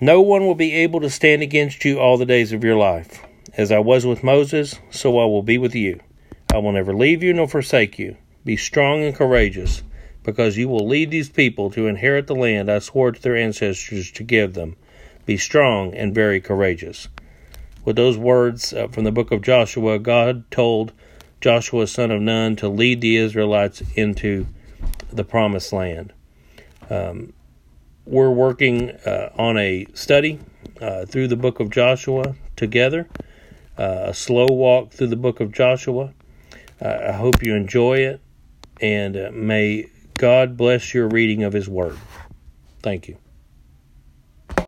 No one will be able to stand against you all the days of your life. As I was with Moses, so I will be with you. I will never leave you nor forsake you. Be strong and courageous, because you will lead these people to inherit the land I swore to their ancestors to give them. Be strong and very courageous. With those words uh, from the book of Joshua, God told Joshua, son of Nun, to lead the Israelites into the promised land. Um, we're working uh, on a study uh, through the book of Joshua together, uh, a slow walk through the book of Joshua. Uh, I hope you enjoy it, and uh, may God bless your reading of His Word. Thank you.